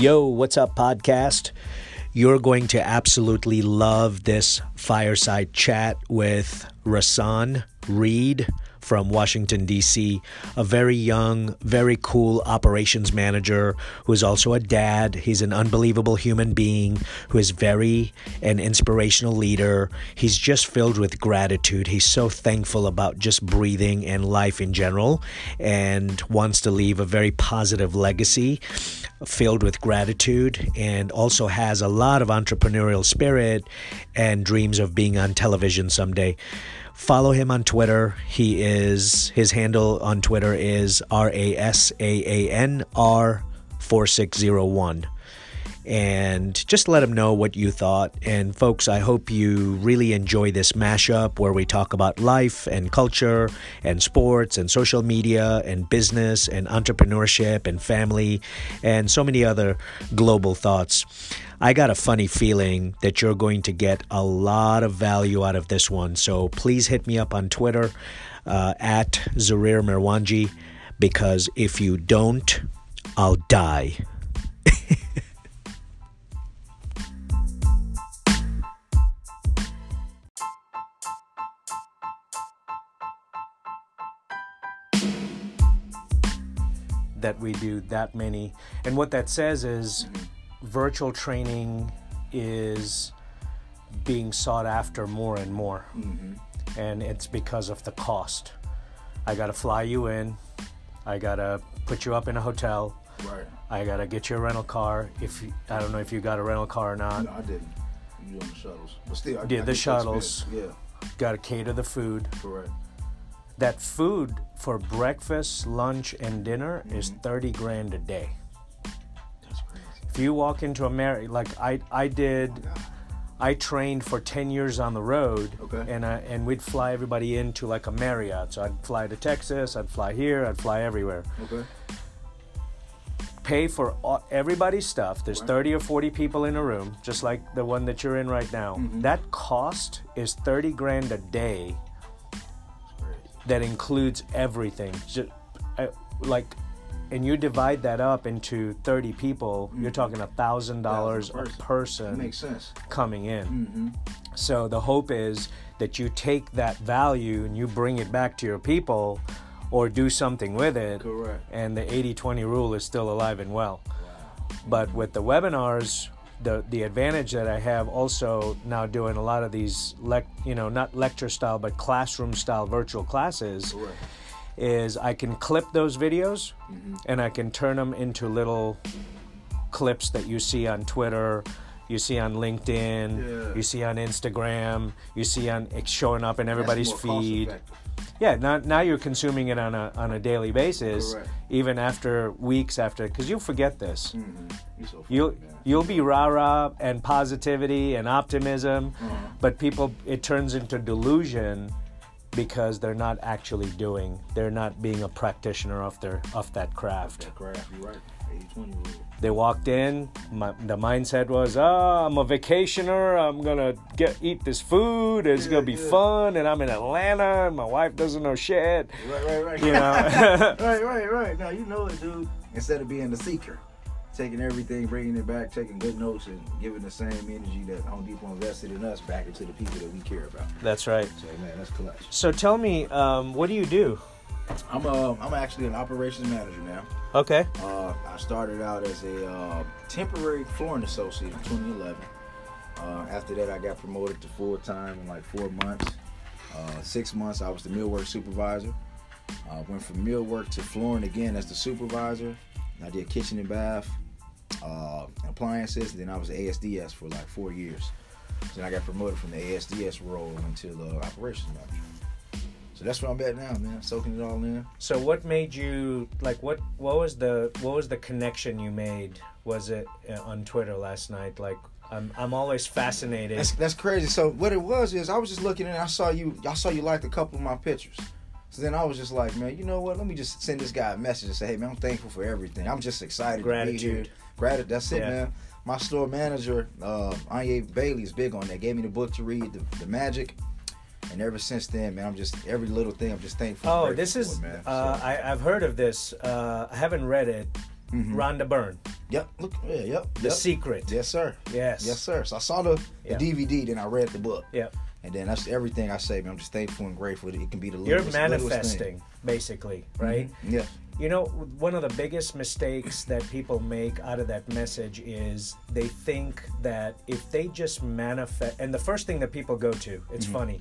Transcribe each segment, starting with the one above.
Yo, what's up, podcast? You're going to absolutely love this fireside chat with Rasaan Reed from Washington, D.C., a very young, very cool operations manager who is also a dad. He's an unbelievable human being who is very an inspirational leader. He's just filled with gratitude. He's so thankful about just breathing and life in general and wants to leave a very positive legacy filled with gratitude and also has a lot of entrepreneurial spirit and dreams of being on television someday. Follow him on Twitter. He is his handle on Twitter is R A S A A N R 4601 and just let them know what you thought. And folks, I hope you really enjoy this mashup where we talk about life and culture and sports and social media and business and entrepreneurship and family and so many other global thoughts. I got a funny feeling that you're going to get a lot of value out of this one. So please hit me up on Twitter uh, at Zarir Merwanji because if you don't, I'll die. that we do that many. And what that says is virtual training is being sought after more and more. Mm-hmm. And it's because of the cost. I got to fly you in. I got to put you up in a hotel. Right. I got to get you a rental car. If you, I don't know if you got a rental car or not. No, I didn't. You on the shuttles, but still, I, yeah, I the shuttles. Yeah. Got to cater the food. Correct. That food for breakfast, lunch, and dinner mm-hmm. is thirty grand a day. That's crazy. If you walk into a Marriott, like I, I did. Oh I trained for 10 years on the road, okay. and I, and we'd fly everybody into like a Marriott. So I'd fly to Texas, I'd fly here, I'd fly everywhere. Okay. Pay for all, everybody's stuff. There's Right. 30 or 40 people in a room, just like the one that you're in right now. Mhm. That cost is 30 grand a day. That includes everything. Ju- uh, like, and you divide that up into 30 people, you're Mhm. talking a thousand dollars a Thousand That person makes sense. coming in. Mm-hmm. So the hope is that you take that value and you bring it back to your people or do something with it. Correct. And the 80 20 rule is still alive and well. Wow. But with the webinars, the, the advantage that I have also now doing a lot of these, lec- you know, not lecture style, but classroom style virtual classes Correct. is I can clip those videos Mm-hmm. and I can turn them into little clips that you see on Twitter, you see on LinkedIn, Yeah. you see on Instagram, you see on it's showing up in everybody's feed. Yeah, now now you're consuming it on a on a daily basis, Correct. even after weeks after, because you'll forget this. Mhm. You're so funny, You'll man. you'll be rah rah and positivity and optimism, Uh-huh. but people it turns into delusion because they're not actually doing. They're not being a practitioner of their of that craft. That craft, you're right. 80-20 rule. They walked in. My, the mindset was, "Oh, I'm a vacationer. I'm gonna get eat this food. It's Yeah, gonna be yeah. fun." And I'm in Atlanta, and my wife doesn't know shit. Right, right, right. You know. right, right, right. Now you know it, dude. Instead of being the seeker, taking everything, bringing it back, taking good notes, and giving the same energy that Home Depot invested in us back into the people that we care about. That's right. So man, that's clutch. So tell me, um, what do you do? I'm uh, I'm actually an operations manager now. Okay. Uh, I started out as a uh, temporary flooring associate in 2011. Uh, after that, I got promoted to full time in like four months. Uh, six months, I was the millwork supervisor. Uh, went from millwork to flooring again as the supervisor. I did kitchen and bath, uh, appliances. Then I was ASDS for like four years. Then I got promoted from the ASDS role into the operations manager. So that's where I'm at now, man. Soaking it all in. So what made you like what? What was the what was the connection you made? Was it uh, on Twitter last night? Like I'm I'm always fascinated. That's that's crazy. So what it was is I was just looking and I saw you I saw you liked a couple of my pictures. So then I was just like, man, you know what? Let me just send this guy a message and say, hey man, I'm thankful for everything. I'm just excited to be here. Gratitude. Gratitude. That's it, Yeah. man. My store manager, uh, Anya Bailey, is big on that. Gave me the book to read, the, the Magic, and ever since then, man, I'm just every little thing. I'm just thankful. Oh, this is. it, man. Uh, So, I, I've heard of this. Uh, I haven't read it, Rhonda Byrne, Yep. Look. Yeah. Yep. The yep. Secret. Yes, sir. Yes. Yes, sir. So I saw the, the Yeah. DVD, then I read the book, Yep. and then that's everything I say. Man, I'm just thankful and grateful that it can be the You're littlest, thing. manifesting, basically, right? Mhm. Yeah. You know, one of the biggest mistakes that people make out of that message is they think that if they just manifest, and the first thing that people go to, it's funny,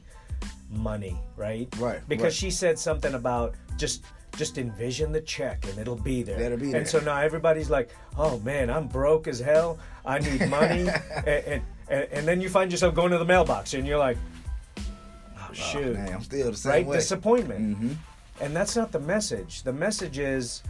money, right? Mm-hmm. Right, Because right. she said something about just just envision the check and it'll be there. It'll be And so now everybody's like, oh man, I'm broke as hell. I need money. and, and, and then you find yourself going to the mailbox and you're like, oh, Oh, shoot. man, I'm still the same right? way. Disappointment. hmm And that's not the message. The message is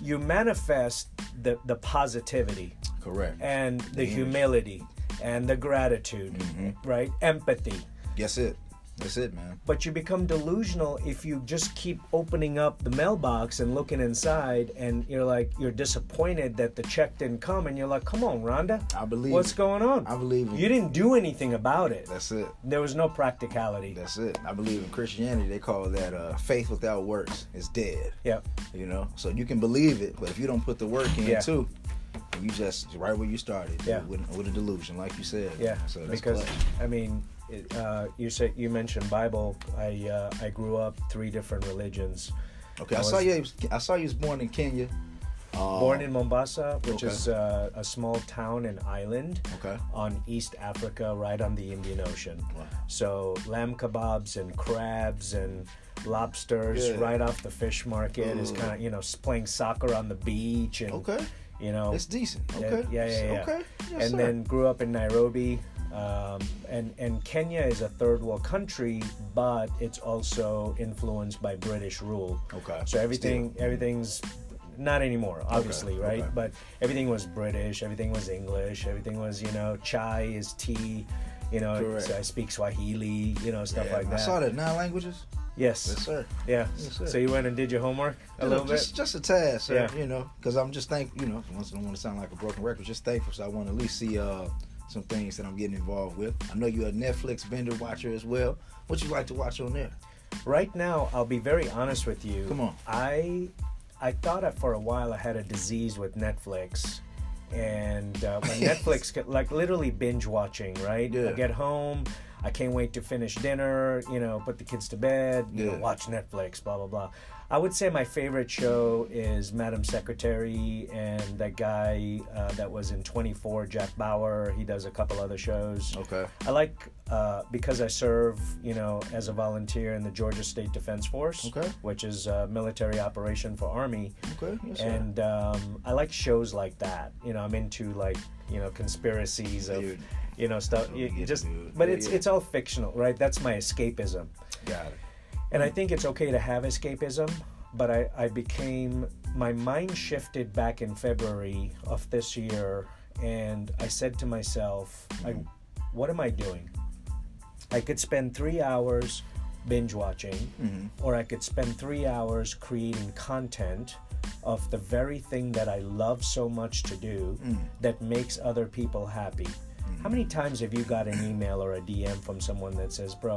you manifest the, the positivity Correct. and the image. humility and the gratitude, Mm-hmm. right? Empathy. That's it. That's it, man. But you become delusional if you just keep opening up the mailbox and looking inside and you're like, you're disappointed that the check didn't come and you're like, come on, Rhonda. I believe. What's going on? I believe You didn't do anything about it. That's it. There was no practicality. That's it. I believe in Christianity. They call that uh, faith without works is dead. Yeah. You know, so you can believe it, but if you don't put the work in Yeah. too, you just right where you started. Yeah. With, with a delusion, like you said. Yeah, So that's because clutch. I mean, uh, you said you mentioned Bible. I uh, I grew up three different religions. Okay, I I, saw you. I saw you was born in Kenya. Uh, Born in Mombasa, which okay. is uh, a small town and island Okay. on East Africa, right on the Indian Ocean. Wow. So lamb kebabs and crabs and lobsters Yeah. right off the fish market is kind of you know playing soccer on the beach and Okay. you know It's decent. Yeah, Okay. yeah, yeah, yeah. Okay. Yes, and sir. then grew up in Nairobi. Um, and and Kenya is a third world country, but it's also influenced by British rule. Okay. So everything Still. everything's not anymore, obviously, right? okay. But everything was British. Everything was English. Everything was you know chai is tea. You know, so I speak Swahili. You know, stuff Yeah, like that. I saw that nine languages. Yes. Yes, sir. Yeah. Yes, sir. so you went and did your homework a You know, little bit. just, Just a tad, sir. Yeah. You know, because I'm just thankful. You know, once I don't want to sound like a broken record, just thankful. So I want to at least see uh, some things that I'm getting involved with. I know you're a Netflix vendor watcher as well. What you like to watch on there? Right now, I'll be very honest with you. Come on. I I thought that for a while I had a disease with Netflix, and uh, when Netflix like literally binge watching. Right. Yeah. I get home. I can't wait to finish dinner. You know, put the kids to bed. You know, Yeah. watch Netflix. Blah blah blah. I would say my favorite show is Madam Secretary and that guy uh, that was in 24, Jack Bauer. He does a couple other shows. Okay. I like uh, because I serve, you know, as a volunteer in the Georgia State Defense Force, Okay. which is a military operation for Army, Okay. Yes, and um, I like shows like that. You know, I'm into like you know conspiracies of Dude. you know stuff. You, you just, but it's it's all fictional, right? That's my escapism, Got it. And I think it's okay to have escapism. But I, I became my mind shifted back in February of this year, and I said to myself, I, what am I doing? I could spend three hours binge watching, Mhm. or I could spend three hours creating content of the very thing that I love so much to do Mm. that makes other people happy. How many times have you got an email or a DM from someone that says, Bro,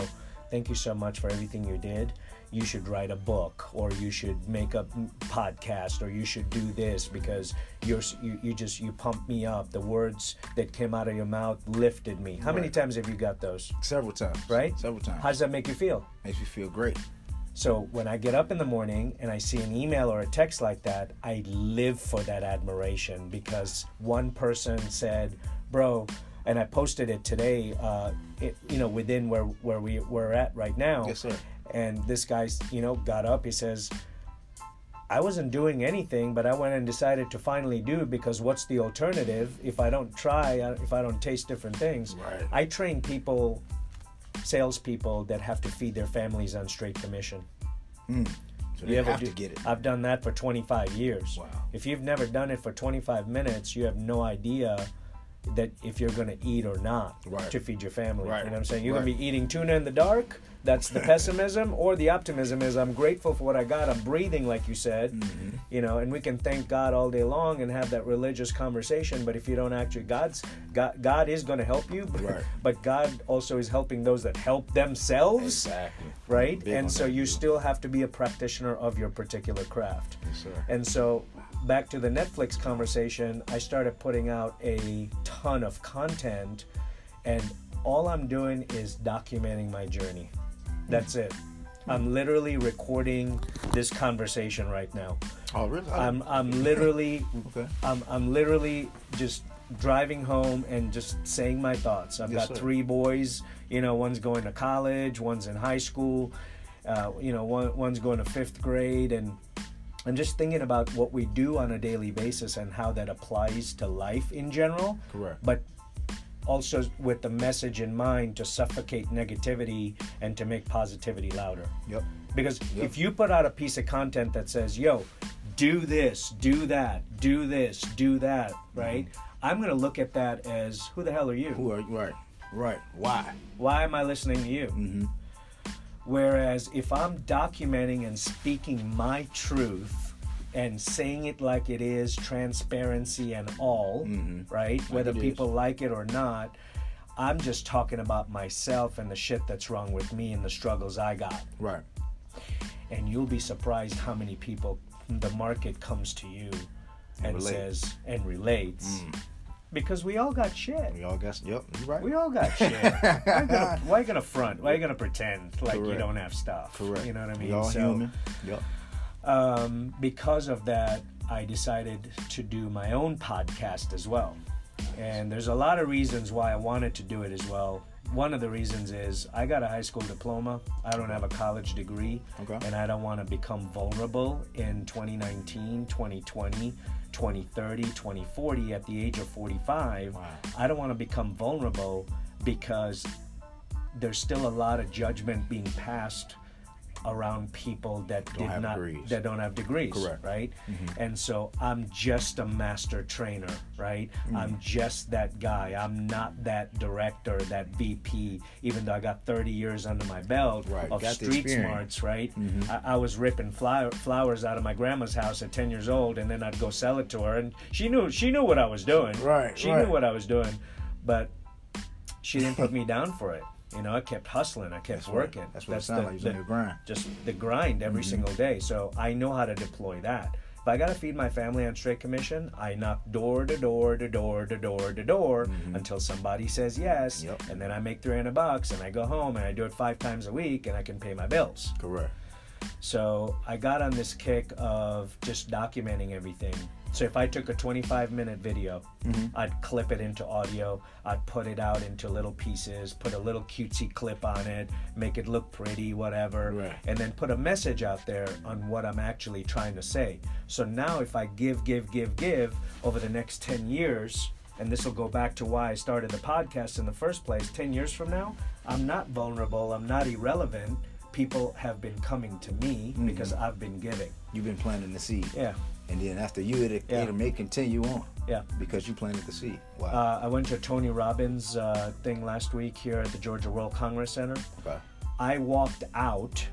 thank you so much for everything you did. You should write a book, or you should make a podcast, or you should do this because you're you, you just you pumped me up. The words that came out of your mouth lifted me. How many times have you got those? Several times. Right? Several times. How does that make you feel? Makes me feel great. So when I get up in the morning and I see an email or a text like that, I live for that admiration because one person said, "Bro," and I posted it today. Uh, it, you know, within where where we we're at right now. Yes, sir. And this guy, you know, got up. He says, "I wasn't doing anything, but I went and decided to finally do because what's the alternative if I don't try? If I don't taste different things? Right. I train people." salespeople that have to feed their families on straight commission. Mm. So You have do- to get it. I've done that for 25 years. Wow. If you've never done it for 25 minutes, you have no idea that if you're going to eat or not Right. to feed your family. Right. You know what I'm saying? You're going to be eating tuna in the dark. That's the pessimism, or the optimism is I'm grateful for what I got. I'm breathing, like you said. Mm-hmm. You know, and we can thank God all day long and have that religious conversation. But if you don't actually, God's God, God is going to help you. But, Right. but God also is helping those that help themselves Exactly. right? Big and so you still have to be a practitioner of your particular craft. Yes. And so back to the Netflix conversation, I started putting out a ton of content, and all I'm doing is documenting my journey. That's it. I'm literally recording this conversation right now. Oh, really? I'm I'm literally Okay. I'm I'm literally just driving home and just saying my thoughts. I've Yes, got sir. three boys. You know, one's going to college, one's in high school. Uh, you know, one one's going to fifth grade, and I'm just thinking about what we do on a daily basis and how that applies to life in general. Correct. But also with the message in mind to suffocate negativity and to make positivity louder. Yep. Because Yep. if you put out a piece of content that says, yo, do this, do that, do this, do that, right? I'm going to look at that as, who the hell are you? Who are you? Right. Right. Why? Why am I listening to you? Mm-hmm. Whereas if I'm documenting and speaking my truth and saying it like it is, transparency and all, Mhm. right? Whether it is. people like it or not, I'm just talking about myself and the shit that's wrong with me and the struggles I got. Right. and you'll be surprised how many people the market comes to you and, relate. says and relates Mm. Because we all got shit We all got. Shit. Yep. you're right. we all got shit why, you gonna, why you gonna front why are you gonna pretend like you don't have stuff Correct. you know what i mean We all so human. Yep. um, because of that i decided to do my own podcast as well and there's a lot of reasons why i wanted to do it as well one of the reasons is i got a high school diploma i don't have a college degree Okay. and I don't want to become vulnerable in 2019, 2020, 2030, 2040 at the age of 45. Wow. I don't want to become vulnerable because there's still a lot of judgment being passed around people that Don't did not degrees. that don't have degrees Correct. Mm-hmm. right and so i'm just a master trainer right Mm. i'm just that guy i'm not that director that vp even though i got 30 years under my belt Right, of got street smarts right Mhm. I, I was ripping flower, flowers out of my grandma's house at 10 years old and then i'd go sell it to her and she knew she knew what i was doing Right, she right. knew what i was doing but she didn't put me down for it you know i kept hustling i kept That's working That's what it sounds like. Your grind. just the grind every Mm-hmm. single day. So I know how to deploy that. If I gotta feed my family on straight commission, I knock door to door to door to door to door until somebody says yes, Mm-hmm. Yep. and then I make three hundred bucks, and I go home and I do it five times a week, and I can pay my bills. Correct. So I got on this kick of just documenting everything. So if I took a 25 minute video, Mm-hmm. I'd clip it into audio, I'd put it out into little pieces, put a little cutesy clip on it, make it look pretty, whatever, Right. and then put a message out there on what I'm actually trying to say. So now if I give, give, give, give over the next 10 years, and this will go back to why I started the podcast in the first place, 10 years from now, I'm not vulnerable, I'm not irrelevant. People have been coming to me because I've been giving. You've been planting the seed. Yeah, And then after you, it, Yeah. it'll may continue on yeah. because you planted the seed. Wow. Uh, I went to Tony Robbins' uh, thing last week here at the Georgia World Congress Center. okay. I walked out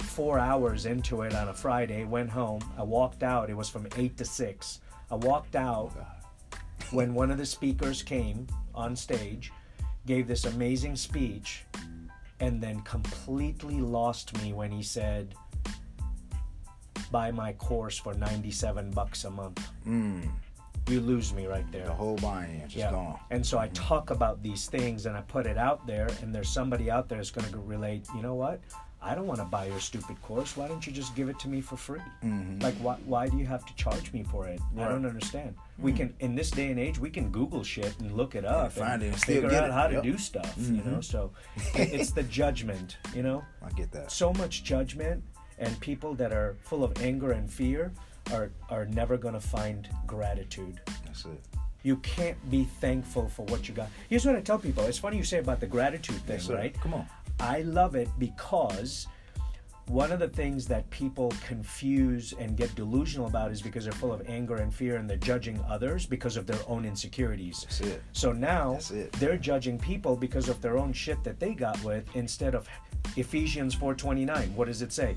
four hours into it on a Friday, went home. I walked out. It was from 8 to 6. I walked out when one of the speakers came on stage, gave this amazing speech, and then completely lost me when he said, Buy my course for 97 bucks a month. Mm, You lose me right there. the whole buy-in just gone. And so I talk about these things and I put it out there, and there's somebody out there that's going to relate. You know what? I don't want to buy your stupid course. Why don't you just give it to me for free? Like, why, why do you have to charge me for it? I don't understand. We can, in this day and age, we can Google shit and look it up find and it and still figure get out it. how to Yep. do stuff. You know, mm-hmm. so it's the judgment. You know, I get that. so much judgment and people that are full of anger and fear are are never going to find gratitude. That's it. You can't be thankful for what you got. Here's what I tell people. It's funny you say about the gratitude thing, Yes, right? Come on. I love it because one of the things that people confuse and get delusional about is because they're full of anger and fear and they're judging others because of their own insecurities. That's it. So now it. they're judging people because of their own shit that they got with instead of Ephesians 4:29. What does it say?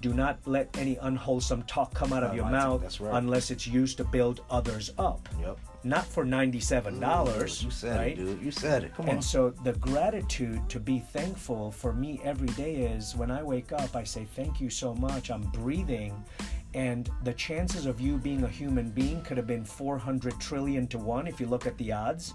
Do not let any unwholesome talk come out of your mouth right. unless it's used to build others up. Yep. Not for $97, You said right? it, dude. You said it. Come on. And so the gratitude to be thankful for me every day is when I wake up, I say, Thank you so much. I'm breathing and the chances of you being a human being could have been 400 trillion to 1 if you look at the odds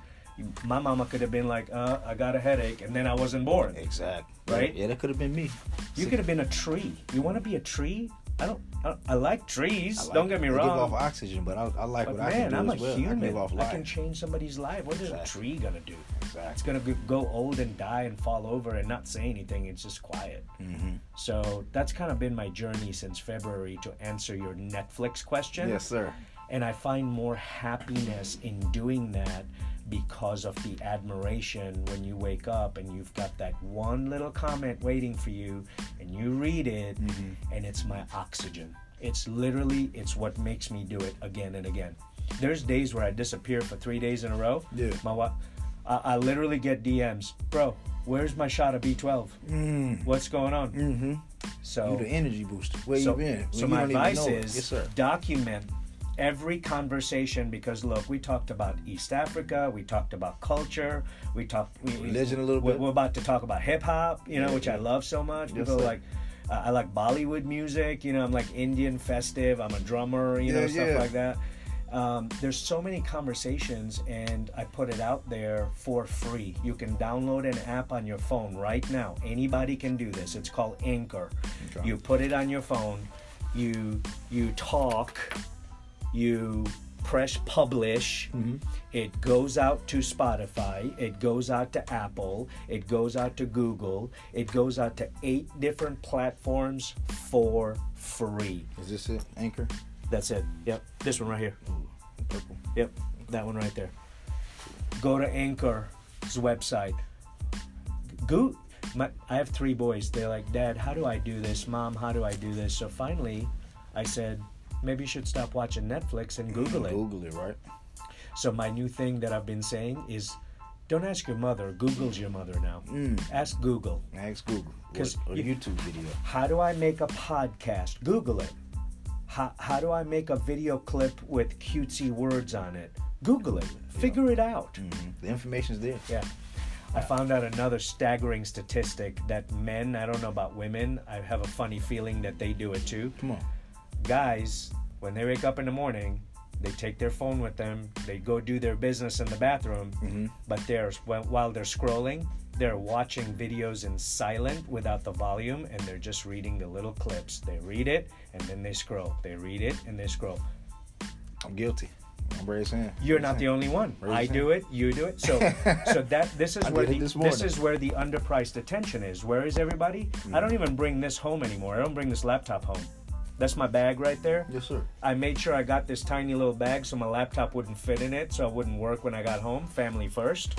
my mama could have been like uh, i got a headache and then i wasn't born Exactly. Right? Yeah, that could have been me. you could have been a tree you want to be a tree i don't i, I like trees I like- don't get me wrong Give off oxygen, but I, I like but what I can do i'm a as well. I human. off i can change somebody's life. What is a tree gonna do? Exactly. it's gonna go- go old and die and fall over and not say anything. It's just quiet. Hmm so that's kind of been my journey since february to answer your netflix question. Yes, sir. and I find more happiness in doing that because of the admiration when you wake up and you've got that one little comment waiting for you and you read it and it's my oxygen. It's literally it's what makes me do it again and again. There's days where I disappear for 3 days in a row. Yeah. My wa- I, I literally get DMs. Bro, where's my shot of B12? Mm. What's going on? Mm-hmm. So You the energy booster. Where so, you been? So my you don't even advice is yes, sir. document every conversation because look, we talked about East Africa, we talked about culture, we talked we, Religion a little bit. We're about to talk about hip hop, you know, Yeah, which I love so much. Yes, People like. Uh, I like Bollywood music, you know. I'm like Indian festive. I'm a drummer, you know, stuff yeah. like that. Um, there's so many conversations, and I put it out there for free. You can download an app on your phone right now. Anybody can do this. It's called Anchor. You put it on your phone. You you talk. You press publish. Mm-hmm. It goes out to Spotify. It goes out to Apple. It goes out to Google. It goes out to eight different platforms for free. Is this it? Anchor? That's it. Yep. This one right here. Ooh, purple. Yep, that one right there. Go to Anchor's website. Go. My, I have three boys. They're like, Dad, how do I do this? Mom, how do I do this? So finally, I said, maybe you should stop watching Netflix and Google it. Google it, right? So my new thing that I've been saying is, don't ask your mother. Google's your mother now. Mm. Ask Google. Ask Google. Because or you- YouTube video. How do I make a podcast? Google it. How, how do I make a video clip with cutesy words on it? Google it. Figure it out. hmm The information's there. Yeah. I found out another staggering statistic that men, I don't know about women, I have a funny feeling that they do it too. Come on. Guys, when they wake up in the morning, they take their phone with them, they go do their business in the bathroom, Mhm. but they're while they're scrolling, they're watching videos in silent without the volume and they're just reading the little clips. They read it and then they scroll. They read it and they scroll. I'm guilty. I'm. You're not the only one. I do it. You do it. So, so that this is where the this this, is where the underpriced attention is. Where is everybody? I don't even bring this home anymore. I don't bring this laptop home. That's my bag right there. Yes, sir. I made sure I got this tiny little bag so my laptop wouldn't fit in it, so it wouldn't work when I got home. Family first.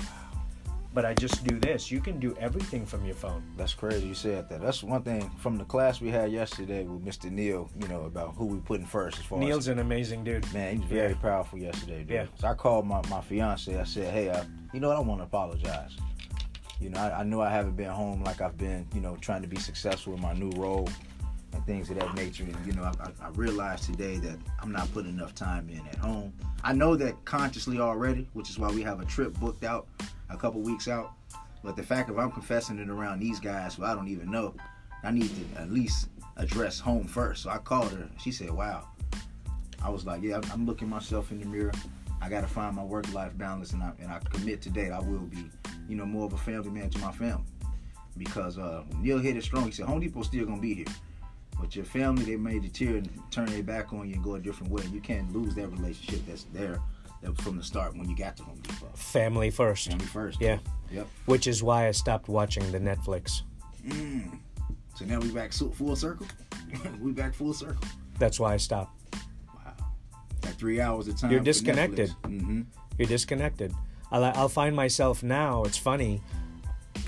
But I just do this. You can do everything from your phone. That's crazy you said that. That's one thing from the class we had yesterday with Mr. Neil, you know, about who we putting first as far Neil's an amazing dude. as man, he's very Yeah. powerful yesterday, dude. Yeah. So I called my, my fiance, I said, Hey, uh, you know what, I don't wanna apologize. You know, I, I know I haven't been home like I've been, you know, trying to be successful in my new role and things of that nature. And, you know, I, I, realized today that I'm not putting enough time in at home. I know that consciously already, which is why we have a trip booked out a couple weeks out. But the fact of I'm confessing it around these guys who I don't even know, I need to at least address home first. So I called her. She said, "Wow." I was like, "Yeah, I'm- looking myself in the mirror. I got to find my work-life balance, and I and I commit today I will be, you know, more of a family man to my family." Because uh, Neil hit it strong. He said, "Home Depot's still gonna be here." But your family, they may deter and turn their back on you and go a different way. You can't lose that relationship that's there that from the start when you got to Home Depot. Family first. Family first. Yeah. Yep. Which is why I stopped watching the Netflix. Mm. So now we back full circle. we back full circle. That's why I stopped. Wow. That three hours of time. You're disconnected. Mm-hmm. You're disconnected. I'll, I'll find myself now. It's funny.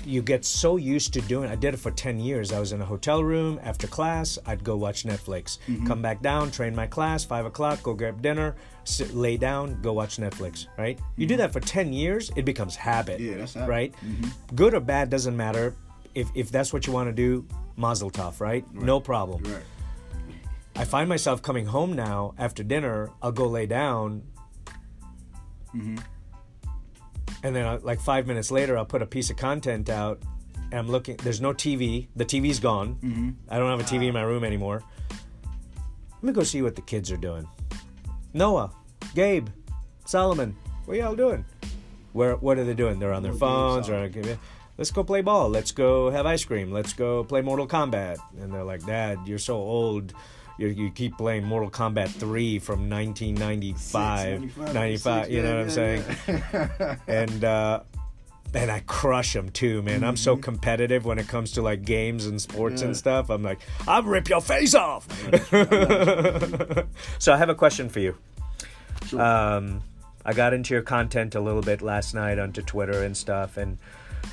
You get so used to doing. I did it for ten years. I was in a hotel room after class. I'd go watch Netflix. Mm-hmm. Come back down, train my class. Five o'clock, go grab dinner, sit, lay down, go watch Netflix. Right? You do that for ten years, it becomes habit. Mm-hmm. Yeah, that's habit. right. Mhm. Good or bad doesn't matter. If if that's what you want to do, Mazel tov. Right? No problem. Right. I find myself coming home now after dinner. I'll go lay down, Mm-hmm. And then I, like five minutes later, I'll put a piece of content out, and I'm looking. There's no TV. The TV's gone. Mm-hmm. I don't have a TV in my room anymore. Let me go see what the kids are doing. Noah, Gabe, Solomon, what y'all doing? Where what are they doing? They're on their phones or let's go play ball. Let's go have ice cream. Let's go play Mortal Kombat. And they're like, Dad, you're so old. You, you keep playing Mortal Kombat 3 from 1995, 95, 95 you know what I'm saying? and uh, and I crush them too, man. Mm-hmm. I'm so mm-hmm. competitive when it comes to like games and sports yeah. and stuff. I'm like, I'll rip your face off. so I have a question for you. Sure. Um, I got into your content a little bit last night onto Twitter and stuff, and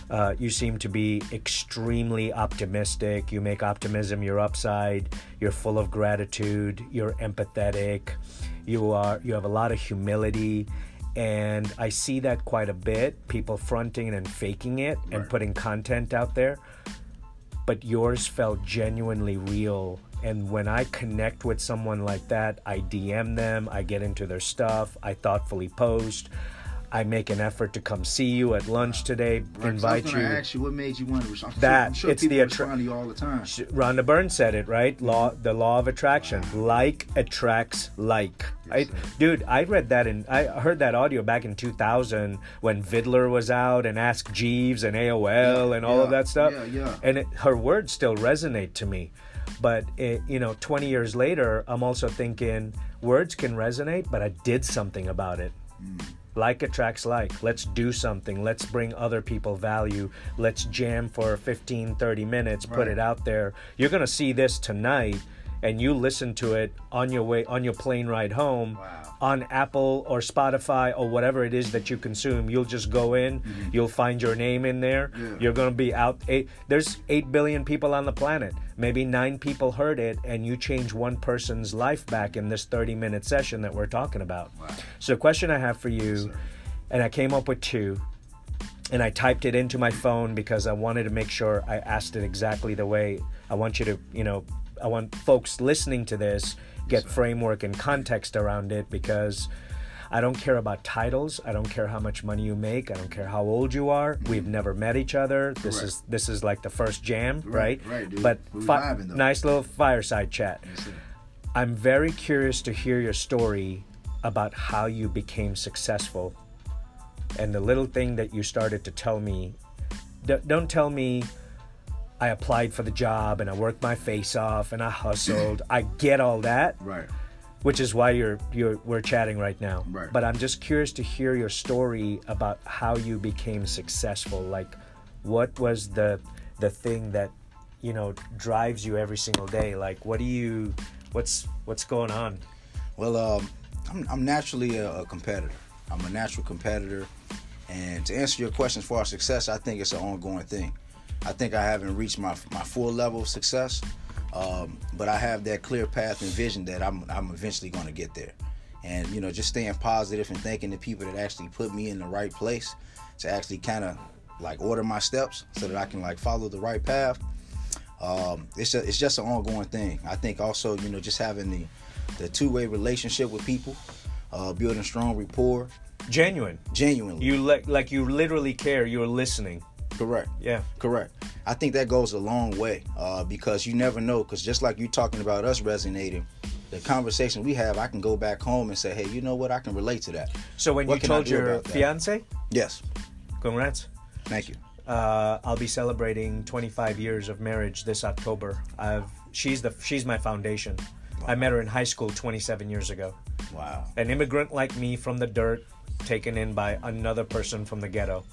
uh, you seem to be extremely optimistic. You make optimism your upside. You're full of gratitude. You're empathetic. You are. You have a lot of humility, and I see that quite a bit. People fronting and faking it and right. putting content out there, but yours felt genuinely real and when I connect with someone like that, I DM them, I get into their stuff, I thoughtfully post. I make an effort to come see you at lunch today. Right, invite you. Ask you what made you want to. I'm that sure, it's the attraction. you all the time. Rhonda Byrne said it right. Law, the law of attraction. Wow. Like attracts like. Yes, I, dude, I read that and I heard that audio back in 2000 when Viddler was out and Ask Jeeves and AOL yeah, and all yeah, of that stuff. Yeah, yeah. And it, her words still resonate to me. But it, you know, 20 years later, I'm also thinking words can resonate, but I did something about it. Mm. Like attracts like. Let's do something. Let's bring other people value. Let's jam for 15, 30 minutes, right. put it out there. You're going to see this tonight and you listen to it on your way on your plane ride home. Wow on Apple or Spotify or whatever it is that you consume. You'll just go in, mm-hmm. you'll find your name in there. Yeah. You're going to be out. Eight, there's 8 billion people on the planet. Maybe nine people heard it, and you change one person's life back in this 30 minute session that we're talking about. Wow. So, the question I have for you, and I came up with two. And I typed it into my phone because I wanted to make sure I asked it exactly the way I want you to, you know, I want folks listening to this get framework and context around it because I don't care about titles. I don't care how much money you make. I don't care how old you are. Mm-hmm. We've never met each other. This Correct. is this is like the first jam, right? Right, right dude. But fi- nice little fireside chat. Yes, I'm very curious to hear your story about how you became successful and the little thing that you started to tell me. D- don't tell me I applied for the job and I worked my face off and I hustled. I get all that. Right. Which is why you're you're we're chatting right now. Right. But I'm just curious to hear your story about how you became successful. Like what was the the thing that you know drives you every single day? Like what do you what's what's going on? Well, um, I'm, I'm naturally a, a competitor. I'm a natural competitor. And to answer your questions for our success, I think it's an ongoing thing. I think I haven't reached my my full level of success, um, but I have that clear path and vision that I'm I'm eventually going to get there. And you know, just staying positive and thanking the people that actually put me in the right place to actually kind of like order my steps so that I can like follow the right path. Um, it's just, it's just an ongoing thing. I think also you know just having the the two way relationship with people, uh, building strong rapport. Genuine. Genuinely. You like like you literally care. You're listening. Correct. Yeah. Correct. I think that goes a long way uh, because you never know. Because just like you talking about us resonating, the conversation we have, I can go back home and say, hey, you know what? I can relate to that. So when what you told your fiance, yes, congrats. Thank you. Uh, I'll be celebrating 25 years of marriage this October. I've she's the she's my foundation. Wow. I met her in high school 27 years ago. Wow. An immigrant like me from the dirt, taken in by another person from the ghetto.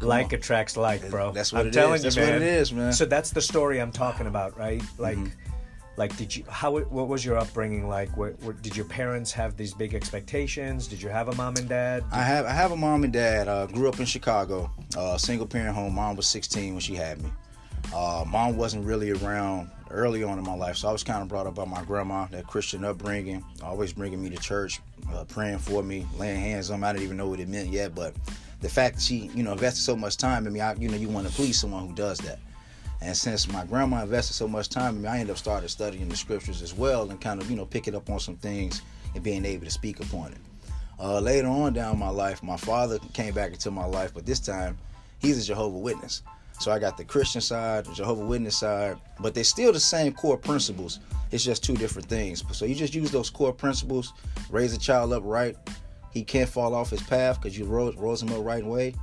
Come like on. attracts like, bro. That's what I'm it telling is. you, that's man. what it is, man. So that's the story I'm talking about, right? Like, mm-hmm. like, did you? How? What was your upbringing like? What, what, did your parents have these big expectations? Did you have a mom and dad? Did I have. I have a mom and dad. Uh, grew up in Chicago. Uh, single parent home. Mom was 16 when she had me. Uh, mom wasn't really around early on in my life, so I was kind of brought up by my grandma, that Christian upbringing, always bringing me to church, uh, praying for me, laying hands on me. I didn't even know what it meant yet, but the fact that she, you know, invested so much time in me, I, you know, you want to please someone who does that. And since my grandma invested so much time in me, I ended up started studying the scriptures as well and kind of, you know, picking up on some things and being able to speak upon it. Uh, later on down my life, my father came back into my life, but this time he's a Jehovah Witness. So I got the Christian side, the Jehovah Witness side, but they're still the same core principles. it's just two different things. So you just use those core principles, raise a child up right. He can't fall off his path because you rose, rose him up right way.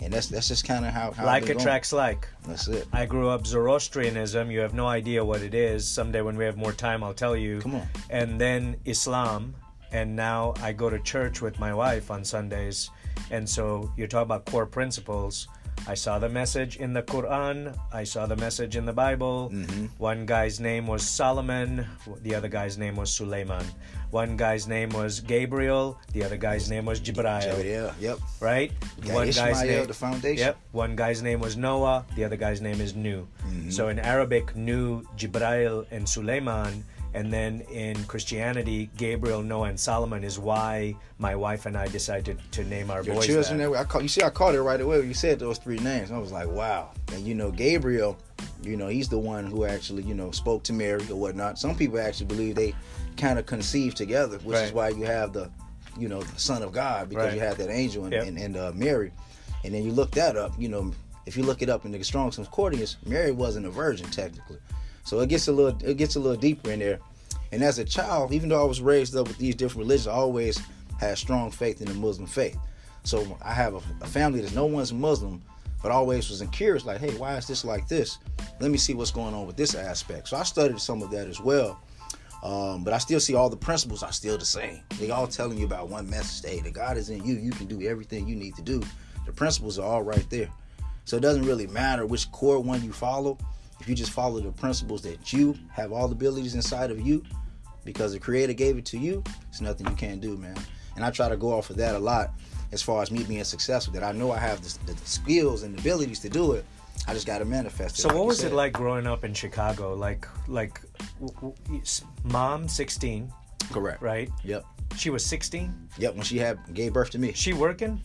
And that's that's just kind of how, how like attracts going. like. That's it. I grew up Zoroastrianism. You have no idea what it is. Someday when we have more time, I'll tell you. Come on. And then Islam, and now I go to church with my wife on Sundays. And so you're talking about core principles. I saw the message in the Quran. I saw the message in the Bible. Mm-hmm. One guy's name was Solomon. The other guy's name was Suleiman. One guy's name was Gabriel. The other guy's name was Jibril. Yeah, yep. Right. One Ishmael, guy's name. The foundation. Yep. One guy's name was Noah. The other guy's name is Nu. Mm-hmm. So in Arabic, Nu, Jibril, and Suleiman and then in Christianity, Gabriel, Noah, and Solomon is why my wife and I decided to name our Your boys children that. I call, you see, I caught it right away when you said those three names. I was like, wow. And you know, Gabriel, you know, he's the one who actually, you know, spoke to Mary or whatnot. Some people actually believe they kind of conceived together, which right. is why you have the, you know, the Son of God because right. you have that angel and, yep. and, and uh, Mary. And then you look that up, you know, if you look it up in the Strong's Concordance, Mary wasn't a virgin technically. So it gets a little it gets a little deeper in there. And as a child, even though I was raised up with these different religions, I always had strong faith in the Muslim faith. So I have a, a family that no one's Muslim, but always was curious, like, hey, why is this like this? Let me see what's going on with this aspect. So I studied some of that as well. Um, but I still see all the principles are still the same. They all telling you about one message. Hey, the God is in you. You can do everything you need to do. The principles are all right there. So it doesn't really matter which core one you follow. If you just follow the principles that you have all the abilities inside of you, because the creator gave it to you, it's nothing you can't do, man. And I try to go off of that a lot as far as me being successful, that I know I have the, the skills and the abilities to do it. I just got to manifest it. So, like what was said. it like growing up in Chicago? Like, like, w- w- mom, sixteen. Correct. Right. Yep. She was sixteen. Yep. When she had gave birth to me. She working?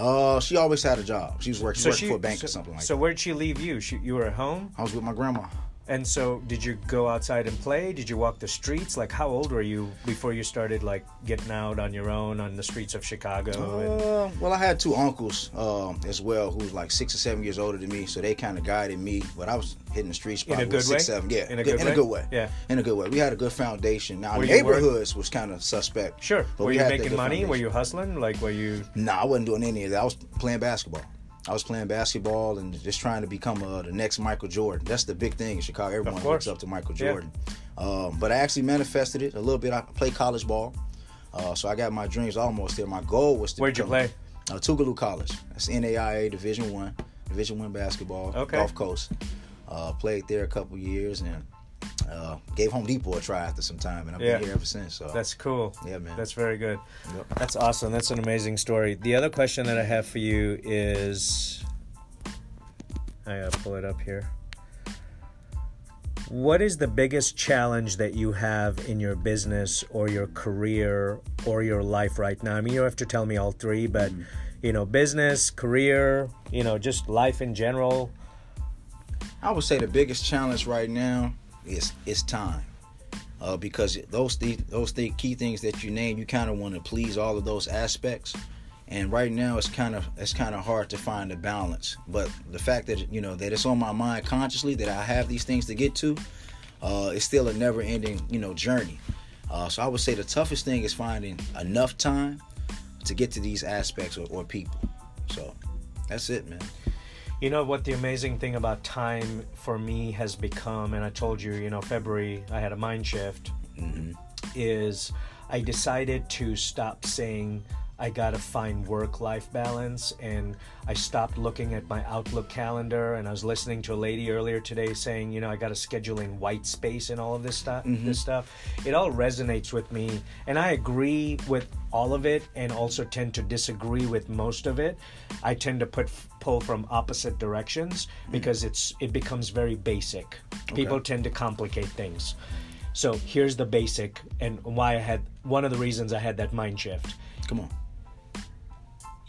Uh, she always had a job. She was working, so working she, for a bank so, or something like so that. So where'd she leave you? She, you were at home? I was with my grandma. And so, did you go outside and play? Did you walk the streets? Like, how old were you before you started like getting out on your own on the streets of Chicago? Uh, well, I had two uncles um, as well who was like six or seven years older than me, so they kind of guided me. But I was hitting the streets probably in a good six, way. seven, yeah, in a good, in way? a good way. Yeah, in a good way. We had a good foundation. Now, neighborhoods was kind of suspect. Sure. But were you making money? Foundation. Were you hustling? Like, were you? No, nah, I wasn't doing any of that. I was playing basketball. I was playing basketball and just trying to become uh, the next Michael Jordan. That's the big thing in Chicago. Everyone looks up to Michael Jordan. Yeah. Um, but I actually manifested it a little bit. I played college ball, uh, so I got my dreams almost there. My goal was to. Where'd you play? Uh, Tougaloo College. That's NAIA Division One, Division One basketball. Okay. Gulf Coast. Uh, played there a couple years and uh, gave Home Depot a try after some time, and I've yeah. been here ever since. So that's cool. Yeah, man. That's very good. Yep. That's awesome. That's an amazing story. The other question that I have for you is, I gotta pull it up here. What is the biggest challenge that you have in your business or your career or your life right now? I mean, you have to tell me all three, but mm-hmm. you know, business, career, you know, just life in general. I would say the biggest challenge right now is it's time. Uh, because those th- those th- key things that you name, you kind of want to please all of those aspects. And right now, it's kind of it's kind of hard to find a balance. But the fact that you know that it's on my mind consciously that I have these things to get to, uh, it's still a never-ending you know journey. Uh, so I would say the toughest thing is finding enough time to get to these aspects or, or people. So that's it, man. You know what the amazing thing about time for me has become, and I told you, you know, February I had a mind shift, mm-hmm. is I decided to stop saying I got to find work life balance. And I stopped looking at my Outlook calendar. And I was listening to a lady earlier today saying, you know, I got to schedule in white space and all of this stuff. Mm-hmm. This stuff. It all resonates with me. And I agree with all of it and also tend to disagree with most of it. I tend to put pull from opposite directions mm-hmm. because it's it becomes very basic. Okay. People tend to complicate things. So here's the basic and why I had one of the reasons I had that mind shift. Come on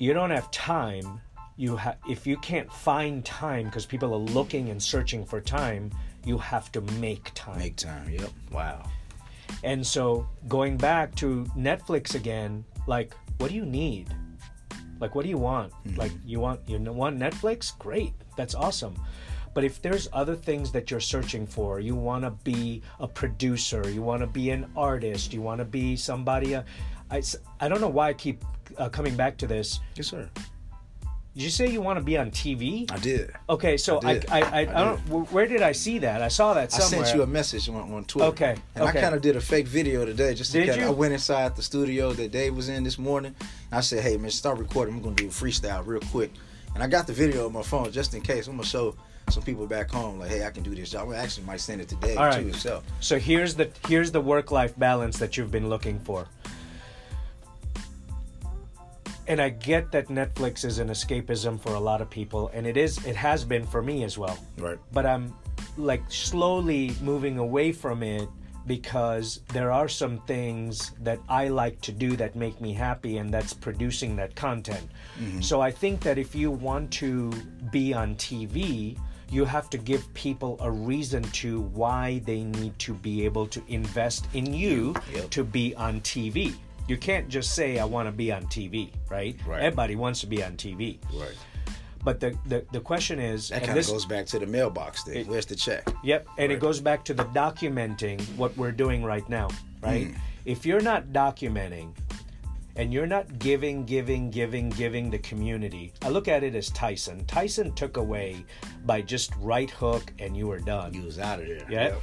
you don't have time. You have if you can't find time because people are looking and searching for time you have to make time. Make time yep. Wow. And so going back to netflix again like what do you need? Like what do you want? Mm-hmm. like you want you want netflix? Great. That's awesome. But if there's other things that you're searching for, you want to be a producer, you want to be an artist, you want to be somebody. Uh, I, I don't know why I keep uh, coming back to this. Yes, sir. Did you say you want to be on TV? I did. Okay, so I I, did. I, I, I, I don't. Where did I see that? I saw that somewhere. I sent you a message on, on Twitter. Okay, And okay. I kind of did a fake video today. Just to Did you? I went inside the studio that Dave was in this morning. I said, "Hey man, start recording. I'm gonna do a freestyle real quick." And I got the video on my phone just in case. I'm gonna show some people back home like, "Hey, I can do this job." I actually might send it to Dave All right. too himself. So here's the here's the work life balance that you've been looking for. And I get that Netflix is an escapism for a lot of people and it is it has been for me as well. Right. But I'm like slowly moving away from it because there are some things that I like to do that make me happy and that's producing that content. Mm-hmm. So I think that if you want to be on TV, you have to give people a reason to why they need to be able to invest in you Yep. to be on TV. You can't just say I want to be on TV, right? Right. Everybody wants to be on TV. Right. But the the, the question is That kind of this- goes back to the mailbox thing. It- Where's the check? Yep, and it goes back to the documenting what we're doing right now, right? Mm. If you're not documenting and you're not giving, giving, giving, giving the community, I look at it as Tyson. Tyson took away by just right hook and you were done. You was out of there. yeah,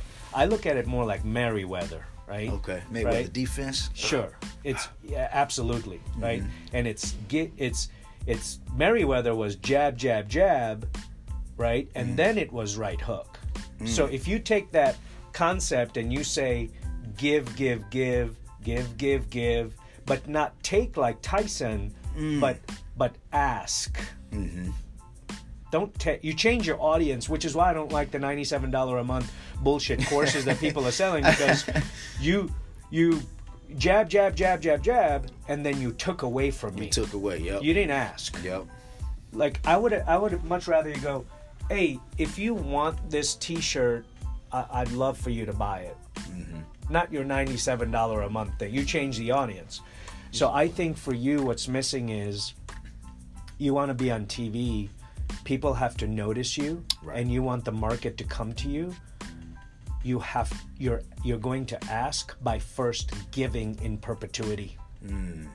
I look at it more like Mayweather, right? Okay. Maybe Right. the defense. Sure, it's yeah, absolutely right, Mm-hmm. and it's get it's it's Mayweather was jab jab jab, right, and Mm. then it was right hook. So if you take that concept and you say give give give give give give, but not take like Tyson, Mm. but but ask. Mm-hmm. Don't ta- you change your audience, which is why I don't like the ninety-seven dollar a month bullshit courses that people are selling because you you jab jab jab jab jab and then you took away from me. You took away. Yep. You didn't ask. Yep. Like I would I would much rather you go, hey, if you want this T-shirt, I- I'd love for you to buy it. Mm-hmm. Not your ninety-seven dollar a month thing. You change the audience. So I think for you, what's missing is you want to be on TV. People have to notice you, Right. and you want the market to come to you. You have you're you're going to ask by first giving in perpetuity. Hmm.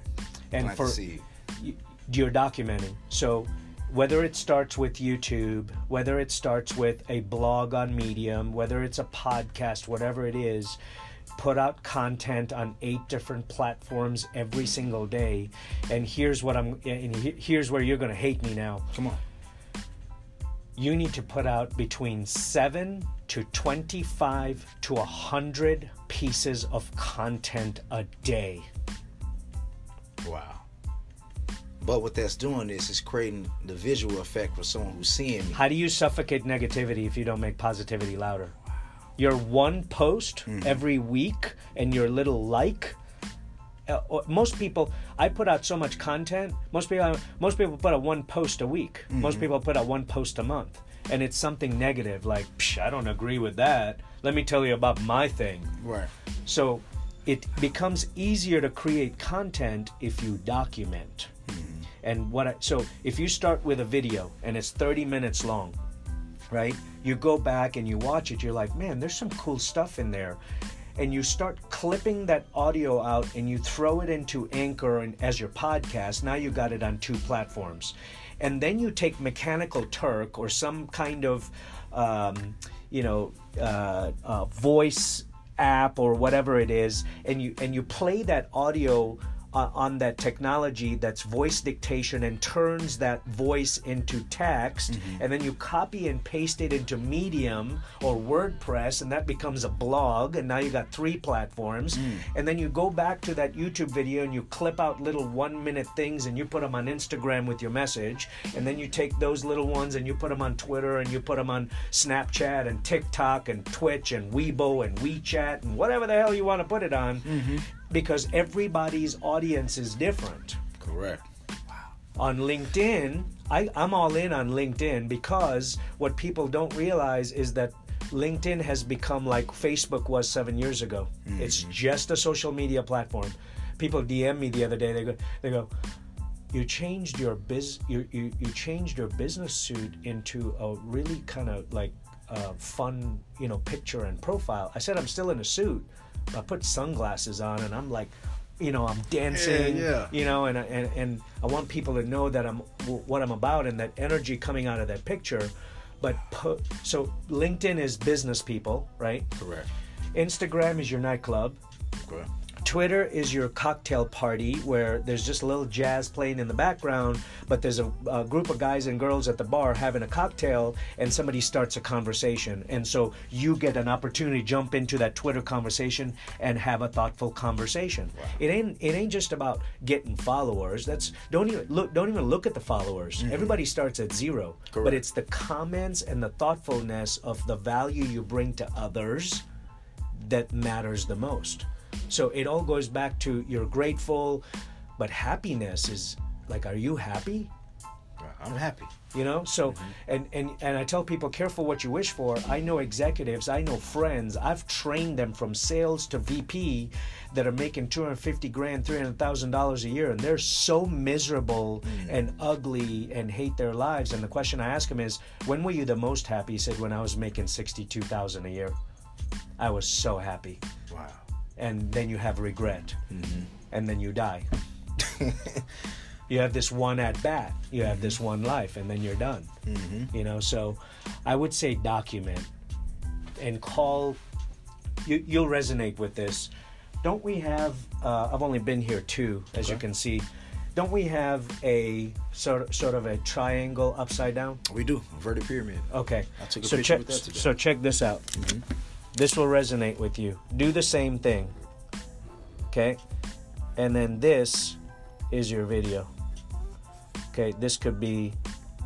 And Plant for you're documenting. So whether it starts with YouTube, whether it starts with a blog on Medium, whether it's a podcast, whatever it is, put out content on eight different platforms every single day. And here's what I'm and here's where you're going to hate me now. Come on. You need to put out between 7 to 25 to 100 pieces of content a day. Wow. But what that's doing is it's creating the visual effect for someone who's seeing me. How do you suffocate negativity if you don't make positivity louder? Your one post mm-hmm. every week and your little like. Uh, or- most people, I put out so much content. Most people, most people put out one post a week. Most mm-hmm. people put out one post a month, and it's something negative like, Psh, I don't agree with that. Let me tell you about my thing. Right. So it becomes easier to create content if you document. Mm-hmm. And what I, so if you start with a video and it's 30 minutes long, right? You go back and you watch it, you're like, "Man, there's some cool stuff in there." And you start clipping that audio out and you throw it into Anchor and as your podcast. Now you got it on two platforms. And then you take Mechanical Turk or some kind of um, you know, uh, uh, voice app or whatever it is, and you and you play that audio uh, on that technology that's voice dictation and turns that voice into text, and then you copy and paste it into Medium or WordPress, and that becomes a blog, and now you got three platforms, and then you go back to that YouTube video and you clip out little one minute things and you put them on Instagram with your message, and then you take those little ones and you put them on Twitter and you put them on Snapchat and TikTok and Twitch and Weibo and WeChat and whatever the hell you want to put it on, because everybody's audience is different. Correct. Wow. On LinkedIn, I, I'm all in on LinkedIn because what people don't realize is that LinkedIn has become like Facebook was seven years ago. It's just a social media platform. People DM me the other day. They go, they go, you changed your biz you, you you changed your business suit into a really kind of like uh, fun you know picture and profile i said i'm still in a suit i put sunglasses on and i'm like you know i'm dancing Yeah, yeah. you know and, and and i want people to know that i'm what i'm about and that energy coming out of that picture but pu- so linkedin is business people right Correct. instagram is your nightclub Okay. Twitter is your cocktail party where there's just a little jazz playing in the background, but there's a, a group of guys and girls at the bar having a cocktail, and somebody starts a conversation, and so you get an opportunity to jump into that Twitter conversation and have a thoughtful conversation. It ain't it ain't just about getting followers. That's don't even look don't even look at the followers. Mm-hmm. Everybody starts at zero, but it's the comments and the thoughtfulness of the value you bring to others that matters the most. So it all goes back to you're grateful, but happiness is like, are you happy? I'm happy. You know, so Mm-hmm. and and and I tell people, careful what you wish for. I know executives, I know friends. I've trained them from sales to VP that are making two hundred fifty grand, three hundred thousand dollars a year, and they're so miserable Mm. and ugly and hate their lives. And the question I ask them is, when were you the most happy? He said, when I was making sixty two thousand a year. I was so happy Wow. And then you have regret Mm-hmm. and then you die you have this one at bat you have this one life and then you're done Mm-hmm. you know so i would say document and call you, you'll resonate with this don't we have uh, i've only been here two as you can see don't we have a sort, sort of a triangle upside down We do. Inverted pyramid. Okay. I took a so picture check. with that today. So check this out. This will resonate with you. Do the same thing. Okay. And then this is your video. Okay. This could be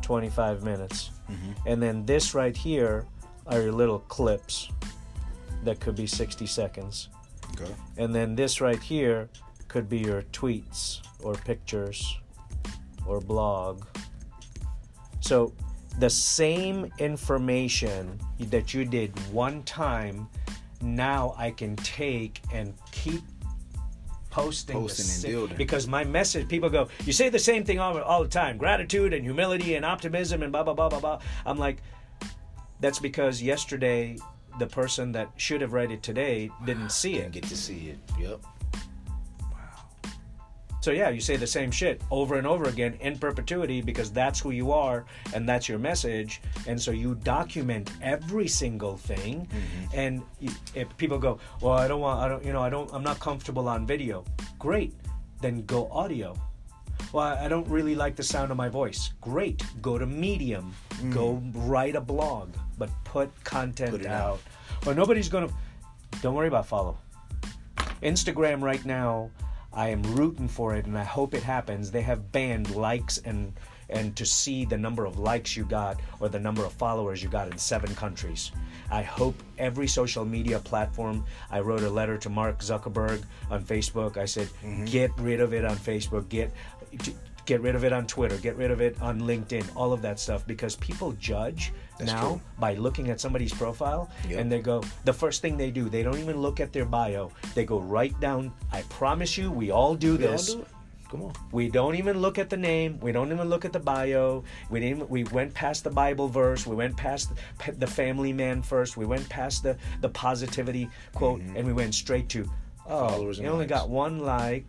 25 minutes. Mm-hmm. And then this right here are your little clips that could be 60 seconds. Okay. And then this right here could be your tweets or pictures or blog. So the same information that you did one time, now I can take and keep posting, the Posting and building. because my message people go you say the same thing all, all the time gratitude and humility and optimism and blah blah blah blah blah i'm like that's because yesterday the person that should have read it today didn't see Didn't it get to see it. Yep. So yeah, you say the same shit over and over again in perpetuity because that's who you are and that's your message. And so you document every single thing. Mm-hmm. And you, if eh, people go, "Well, I don't want, I don't, you know, I don't, I'm not comfortable on video." Great, then go audio. Well, I don't really like the sound of my voice. Great, go to Medium, mm-hmm. go write a blog, but put content Put out. out. Well, nobody's gonna. Don't worry about follow. Instagram right now, I am rooting for it and I hope it happens. They have banned likes and and to see the number of likes you got or the number of followers you got in seven countries. I hope every social media platform. I wrote a letter to Mark Zuckerberg on Facebook. I said, mm-hmm. get rid of it on Facebook. Get get rid of it on Twitter. Get rid of it on LinkedIn. All of that stuff because people judge That's now true. by looking at somebody's profile Yep. and they go the first thing they do they don't even look at their bio they go right down i promise you we all do We all this do it. Come on. we don't even look at the name we don't even look at the bio we didn't we went past the bible verse we went past the, the family man first we went past the the positivity quote mm-hmm. and we went straight to oh Followers he only likes. got one like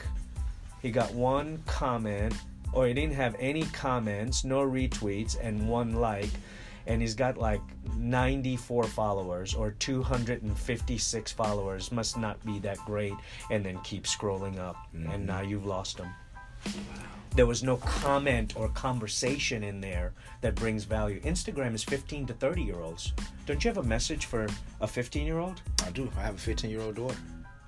he got one comment or he didn't have any comments no retweets and one like and he's got like 94 followers or 256 followers must not be that great and then keep scrolling up and mm-hmm. now you've lost him. There was no comment or conversation in there that brings value. Instagram is 15 to 30 year olds don't you have a message for a 15 year old I do. I have a 15 year old daughter.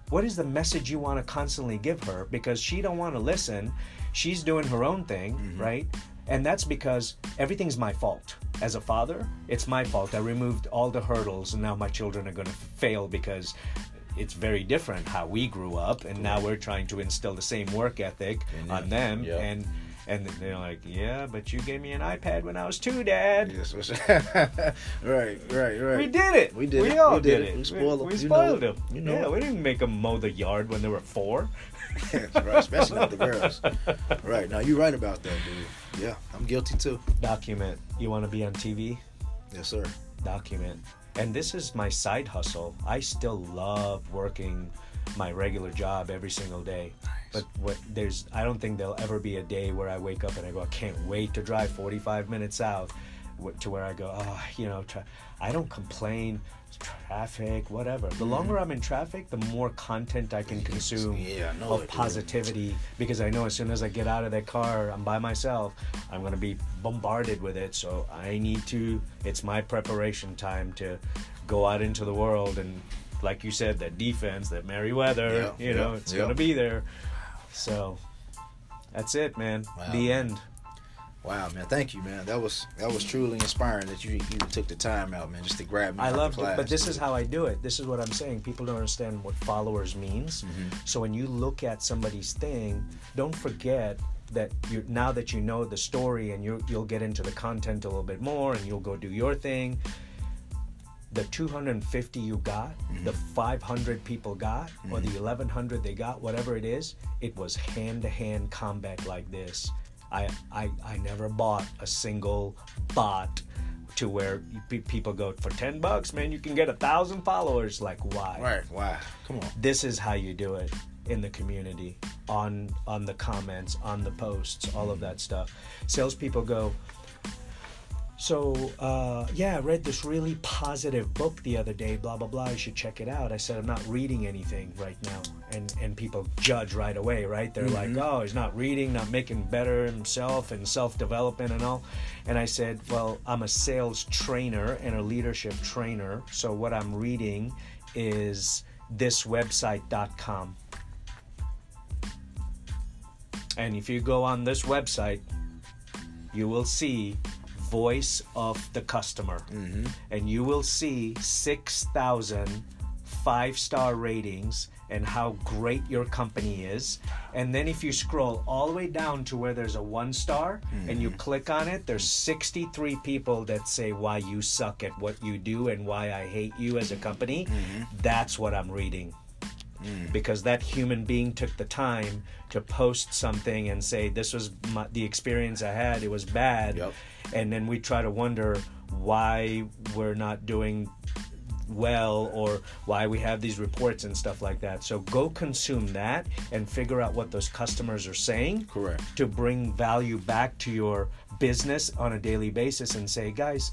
what is the message you want to constantly give her? Because she don't want to listen she's doing her own thing mm-hmm. right? And that's because everything's my fault. As a father it's my fault. I removed all the hurdles and now my children are going to fail because it's very different how we grew up and now we're trying to instill the same work ethic And on them yeah. and And they're like, "Yeah, but you gave me an iPad when I was two, Dad." Yes, right, right, right. We did it. We did We it. all We did did, it. it. We spoiled them. We, You know spoiled them. You know yeah, it. we didn't make them mow the yard when they were four. Right, especially not the girls. Right now, you're right about that, dude. Yeah, I'm guilty too. Document. You want to be on TV? Yes, sir. Document. And this is my side hustle. I still love working my regular job every single day. But what there's I don't think there'll ever be a day where I wake up and I go I can't wait to drive 45 minutes out to where I go oh you know tra- I don't complain traffic whatever. The longer I'm in traffic the more content I can consume Yeah, know of positivity because I know as soon as I get out of that car I'm by myself I'm going to be bombarded with it. So I need to it's my preparation time to go out into the world and like you said that defense that Mayweather Yeah, you know yeah, it's yeah. going to be there so that's it man Wow. the end Wow, man. Thank you, man. That was that was truly inspiring that you you took the time out, man, just to grab me. I love it, but this is how I do it. This is what I'm saying. People don't understand what followers means. Mm-hmm. So when you look at somebody's thing, don't forget that you now that you know the story and you you'll get into the content a little bit more and you'll go do your thing. The 250 you got, Mm-hmm. the 500 people got, or the 1100 they got, whatever it is, it was hand-to-hand combat like this. I I I never bought a single bot to where people go for 10 bucks man you can get a thousand followers like why right. why Come on. this is how you do it in the community on on the comments on the posts all of that stuff salespeople go so uh, yeah i read this really positive book the other day blah blah blah. You should check it out. I said i'm not reading anything right now. And and people judge right away right? They're like oh he's not reading not making better himself and self-development and all. And i said well i'm a sales trainer and a leadership trainer. So what i'm reading is thiswebsite.com and if you go on this website you will see voice of the customer. Mm-hmm. And you will see 6000 five star ratings and how great your company is. And then if you scroll all the way down to where there's a one star and you mm-hmm. click on it there's 63 people that say why you suck at what you do and why i hate you as a company. Mm-hmm. That's what i'm reading Mm. because that human being took the time to post something and say this was my, the experience I had. It was bad, Yep. and then we try to wonder why we're not doing well or why we have these reports and stuff like that. So go consume that and figure out what those customers are saying Correct. to bring value back to your business on a daily basis and say, guys,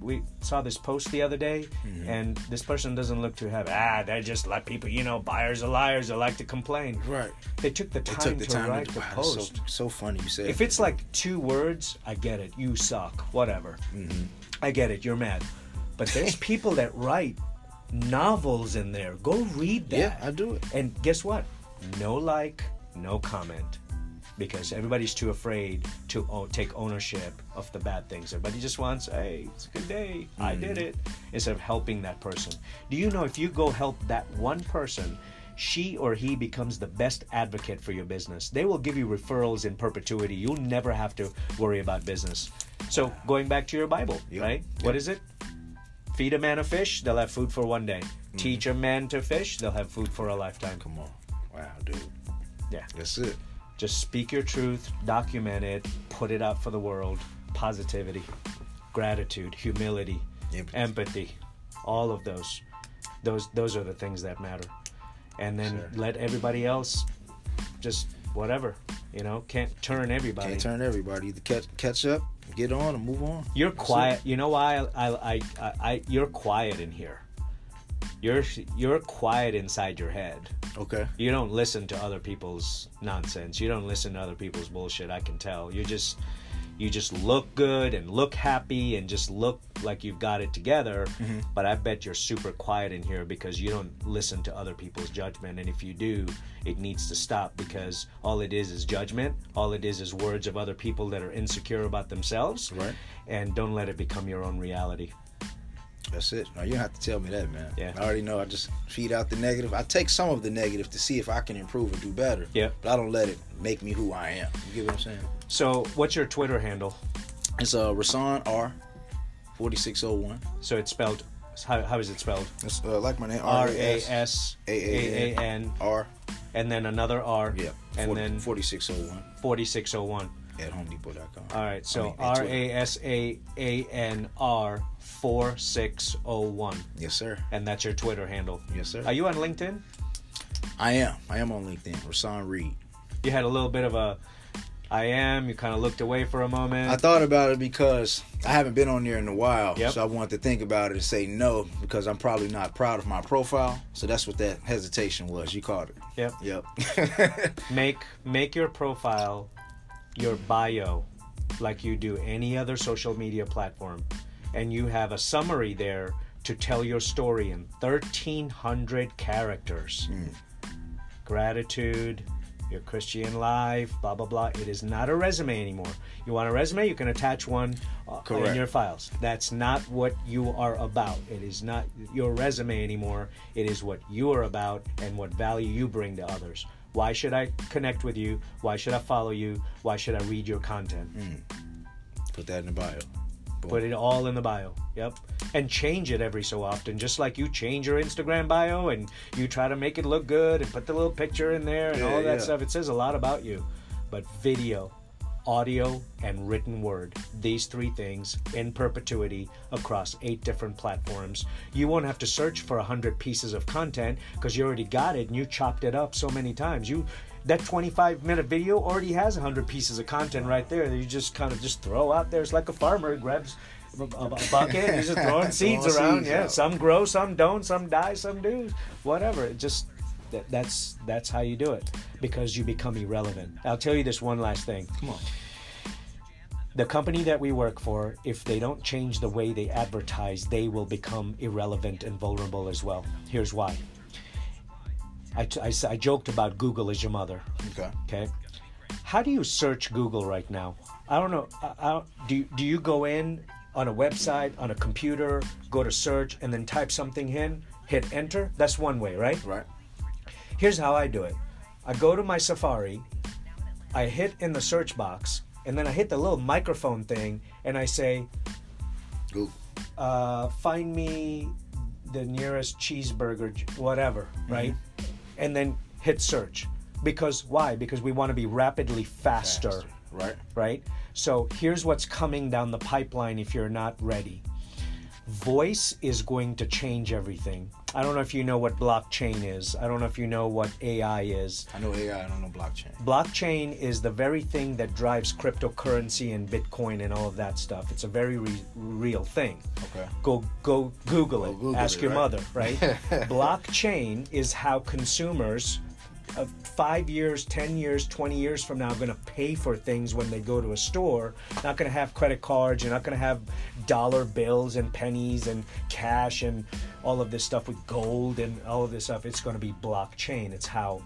we saw this post the other day and this person doesn't look to have ah they just let people you know buyers are liars they like to complain. Right. they took the time took the to time write to the wow, post So, so funny you said. if it's like two words i get it. You suck. Whatever. I get it. You're mad. But there's people that write novels in there. Go read that. Yeah, I do it. and guess what? No like, no comment. Because everybody's too afraid to o- take ownership of the bad things. Everybody just wants, hey, it's a good day. I did mm. it. Instead of helping that person. Do you know if you go help that one person, she or he becomes the best advocate for your business? They will give you referrals in perpetuity. You'll never have to worry about business. So, going back to your Bible, Yep. right? What is it? Feed a man a fish, they'll have food for one day. Mm-hmm. Teach a man to fish, they'll have food for a lifetime. Come on. Wow, dude. Yeah. That's it. Just speak your truth, document it, put it out for the world. Positivity, gratitude, humility, Empathy. empathy, all of those. Those those are the things that matter. And then Sure. let everybody else just whatever, you know, can't turn everybody. Can't turn everybody. Either catch catch up, get on, and move on. You're That's quiet. You know why I, I, I, I you're quiet in here. You're you're quiet inside your head. Okay. You don't listen to other people's nonsense. You don't listen to other people's bullshit. I can tell. You just you just look good and look happy and just look like you've got it together. Mm-hmm. But I bet you're super quiet in here because you don't listen to other people's judgment. And if you do, it needs to stop because all it is is judgment. All it is is words of other people that are insecure about themselves. Right. And don't let it become your own reality. That's it. No, you don't have to tell me that, man. Yeah. I already know. I just feed out the negative. I take some of the negative to see if I can improve and do better. Yeah. But I don't let it make me who I am. You get what I'm saying? So, what's your Twitter handle? It's uh Rasaan R, forty six oh one. So it's spelled. How, how is it spelled? It's uh, like my name R A S A A N R. and then another R. Yeah. And 40, then forty six oh one forty six oh one. At HomeDepot.com. All right. So I mean, at R. A S A A N R four six oh one, Yes, sir. and that's your Twitter handle. Yes, sir. Are you on LinkedIn? I am. I am on LinkedIn. Rasaan Reed. You had a little bit of a. I am. You kind of looked away for a moment. I thought about it because I haven't been on there in a while. Yep. So I wanted to think about it and say no because I'm probably not proud of my profile. So that's what that hesitation was. You caught it. Yep. Yep. make make your profile your bio like you do any other social media platform and you have a summary there to tell your story in 1300 characters. Gratitude your christian life blah blah blah. It is not a resume anymore. You want a resume? You can attach one uh, in your files. That's not what you are about. It is not your resume anymore. It is what you are about and what value you bring to others why should i connect with you? Why should i follow you? Why should i read your content? Hmm. Put that in the bio. Boom. put it all in the bio. Yep. And change it every so often just like you change your instagram bio and you try to make it look good and put the little picture in there and Yeah, all that yeah. stuff. It says a lot about you. But video audio and written word. These three things in perpetuity across eight different platforms. You won't have to search for a hundred pieces of content because you already got it and you chopped it up so many times. You that 25 minute video already has 100 pieces of content right there that you just kind of just throw out there. It's like a farmer grabs a, a- a bucket and he's just throwing seeds around. seeds yeah out. some grow some don't some die some do. Whatever it just that, that's that's how you do it because you become irrelevant i'll tell you this one last thing Come on. the company that we work for, if they don't change the way they advertise, they will become irrelevant and vulnerable as well. Here's why. I, t- I joked about Google as your mother. Okay. Okay. How do you search Google right now? I don't know. I, I you- do you go in on a website, on a computer, go to search, and then type something in, hit enter? That's one way, right? Right. Here's how I do it I go to my Safari, I hit in the search box, and then I hit the little microphone thing, and I say, uh, find me the nearest cheeseburger, whatever, right? And then hit search. Because why? Because we want to be rapidly faster, Faster. Right. right? So here's what's coming down the pipeline if you're not ready. Voice is going to change everything. I don't know if you know what blockchain is. I don't know if you know what AI is. I know AI. I don't know blockchain. Blockchain is the very thing that drives cryptocurrency and Bitcoin and all of that stuff. It's a very re- real thing. Okay. Go go Google it. Google Ask it, your right? mother, right? Blockchain is how consumers of 5 years, 10 years, 20 years from now going to pay for things when they go to a store. Not going to have credit cards, you're not going to have dollar bills and pennies and cash and all of this stuff with gold and all of this stuff. It's going to be blockchain. It's how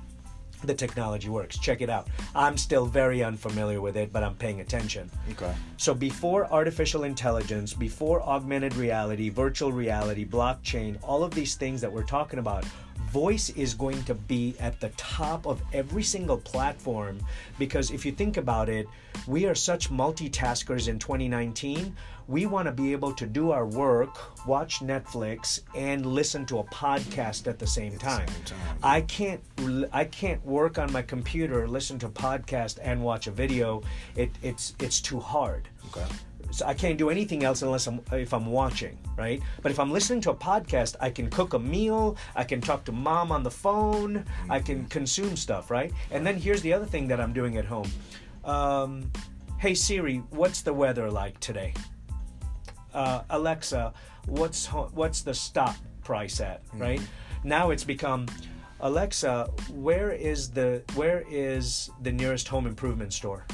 the technology works. Check it out. I'm still very unfamiliar with it, but I'm paying attention. Okay. So before artificial intelligence, before augmented reality, virtual reality, blockchain, all of these things that we're talking about, voice is going to be at the top of every single platform because if you think about it, we are such multitaskers in 2019. We want to be able to do our work, watch Netflix, and listen to a podcast at the same time. same time. I can't I can't work on my computer, listen to a podcast, and watch a video. It, it's it's too hard. Okay. So I can't do anything else unless I'm if I'm watching, right? But if I'm listening to a podcast, I can cook a meal, I can talk to mom on the phone, I can consume stuff, right? And then here's the other thing that I'm doing at home. Um, hey Siri, what's the weather like today? Uh, Alexa, what's ho- what's the stock price at? Right now, it's become Alexa, where is the where is the nearest home improvement store?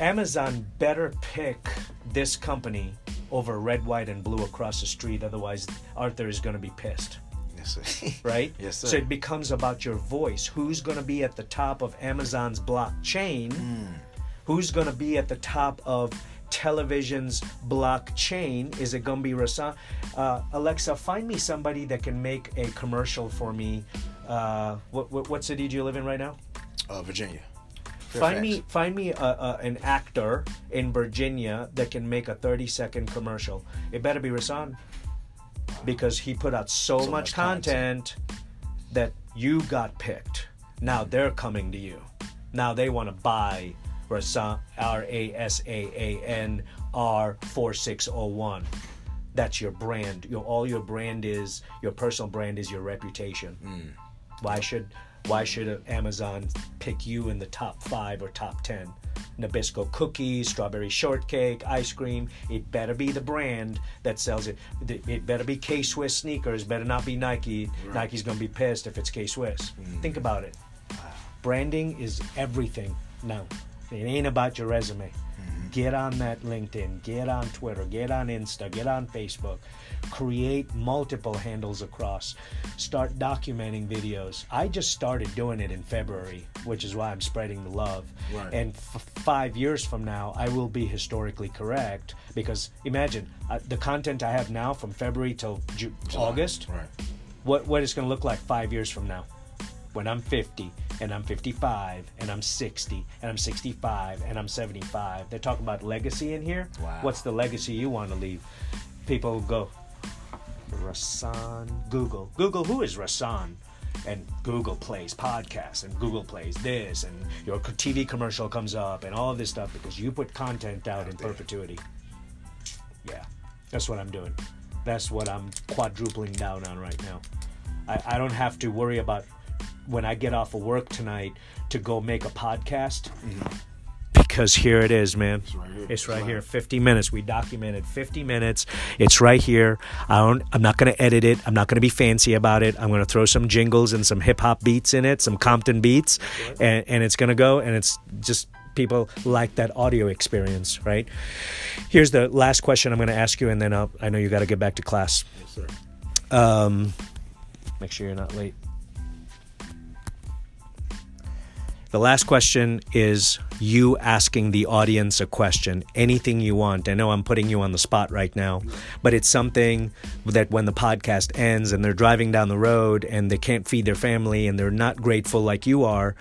Amazon better pick this company over red, white, and blue across the street. Otherwise, Arthur is going to be pissed, Yes, sir. right? Yes, sir. So it becomes about your voice. Who's going to be at the top of Amazon's blockchain? Who's going to be at the top of television's blockchain. Is it gonna be Rasaan? Uh, Alexa, find me somebody that can make a commercial for me. Uh, what, what what city do you live in right now? Uh, Virginia. Find me find me a, a, an actor in Virginia that can make a 30 second commercial. It better be Rasaan because he put out so, So much much content, that you got picked. Now they're coming to you. Now they want to buy Rasaan R A S A A N R 4601. That's your brand. Your all your brand is your personal brand is your reputation. Mm. Why should why should Amazon pick you in the top five or top ten? Nabisco cookies, strawberry shortcake, ice cream. It better be the brand that sells it. It better be K Swiss sneakers. Better not be Nike. Nike's gonna be pissed if it's K Swiss. Mm. Think about it. Branding is everything now. It ain't about your resume. Get on that LinkedIn, get on Twitter, get on Insta, get on Facebook. Create multiple handles across. Start documenting videos. I just started doing it in February, which is why I'm spreading the love. Right. And f- five years from now, I will be historically correct because imagine uh, the content I have now from February till Ju- August Right. what what it's going to look like five years from now when i'm 50 and i'm 55 and i'm 60 and i'm 65 and i'm 75 they're talking about legacy in here? Wow. what's the legacy you want to leave? People go rasaan google. Google who is rasaan? And google plays podcasts and google plays this and your tv commercial comes up and all of this stuff because you put content out in perpetuity. Yeah, that's what I'm doing. That's what I'm quadrupling down on right now. I, I don't have to worry about when I get off of work tonight to go make a podcast. Because here it is, man. It's right here. It's right here. 50 minutes. We documented 50 minutes. It's right here. I don't. I'm not going to edit it. I'm not going to be fancy about it. I'm going to throw some jingles and some hip hop beats in it, some Compton beats, and, and it's going to go. And it's just people like that audio experience, right? Here's the last question I'm going to ask you, and then I'll, I know you got to get back to class. Yes, sir. Um, make sure you're not late. The last question is you asking the audience a question, anything you want. I know I'm putting you on the spot right now, but it's something that when the podcast ends and they're driving down the road and they can't feed their family and they're not grateful like you are,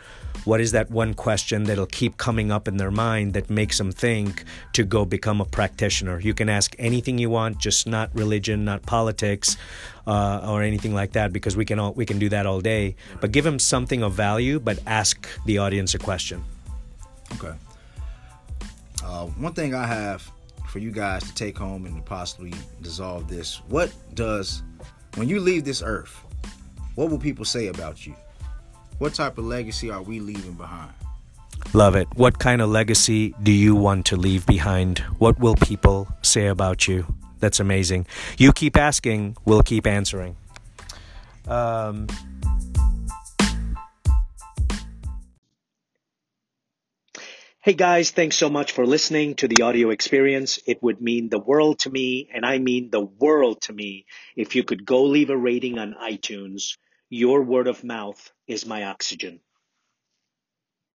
what is that one question that'll keep coming up in their mind that makes them think to go become a practitioner? You can ask anything you want, just not religion, not politics, uh, or anything like that, because we can all we can do that all day. But give them something of value, but ask the audience a question. Okay. Uh, one thing I have for you guys to take home and to possibly dissolve this: What does, when you leave this earth, what will people say about you? What type of legacy are we leaving behind? Love it. What kind of legacy do you want to leave behind? What will people say about you? That's amazing. You keep asking, we'll keep answering. Um, Hey guys, thanks so much for listening to the audio experience. It would mean the world to me, and I mean the world to me, if you could go leave a rating on iTunes. Your word of mouth is my oxygen.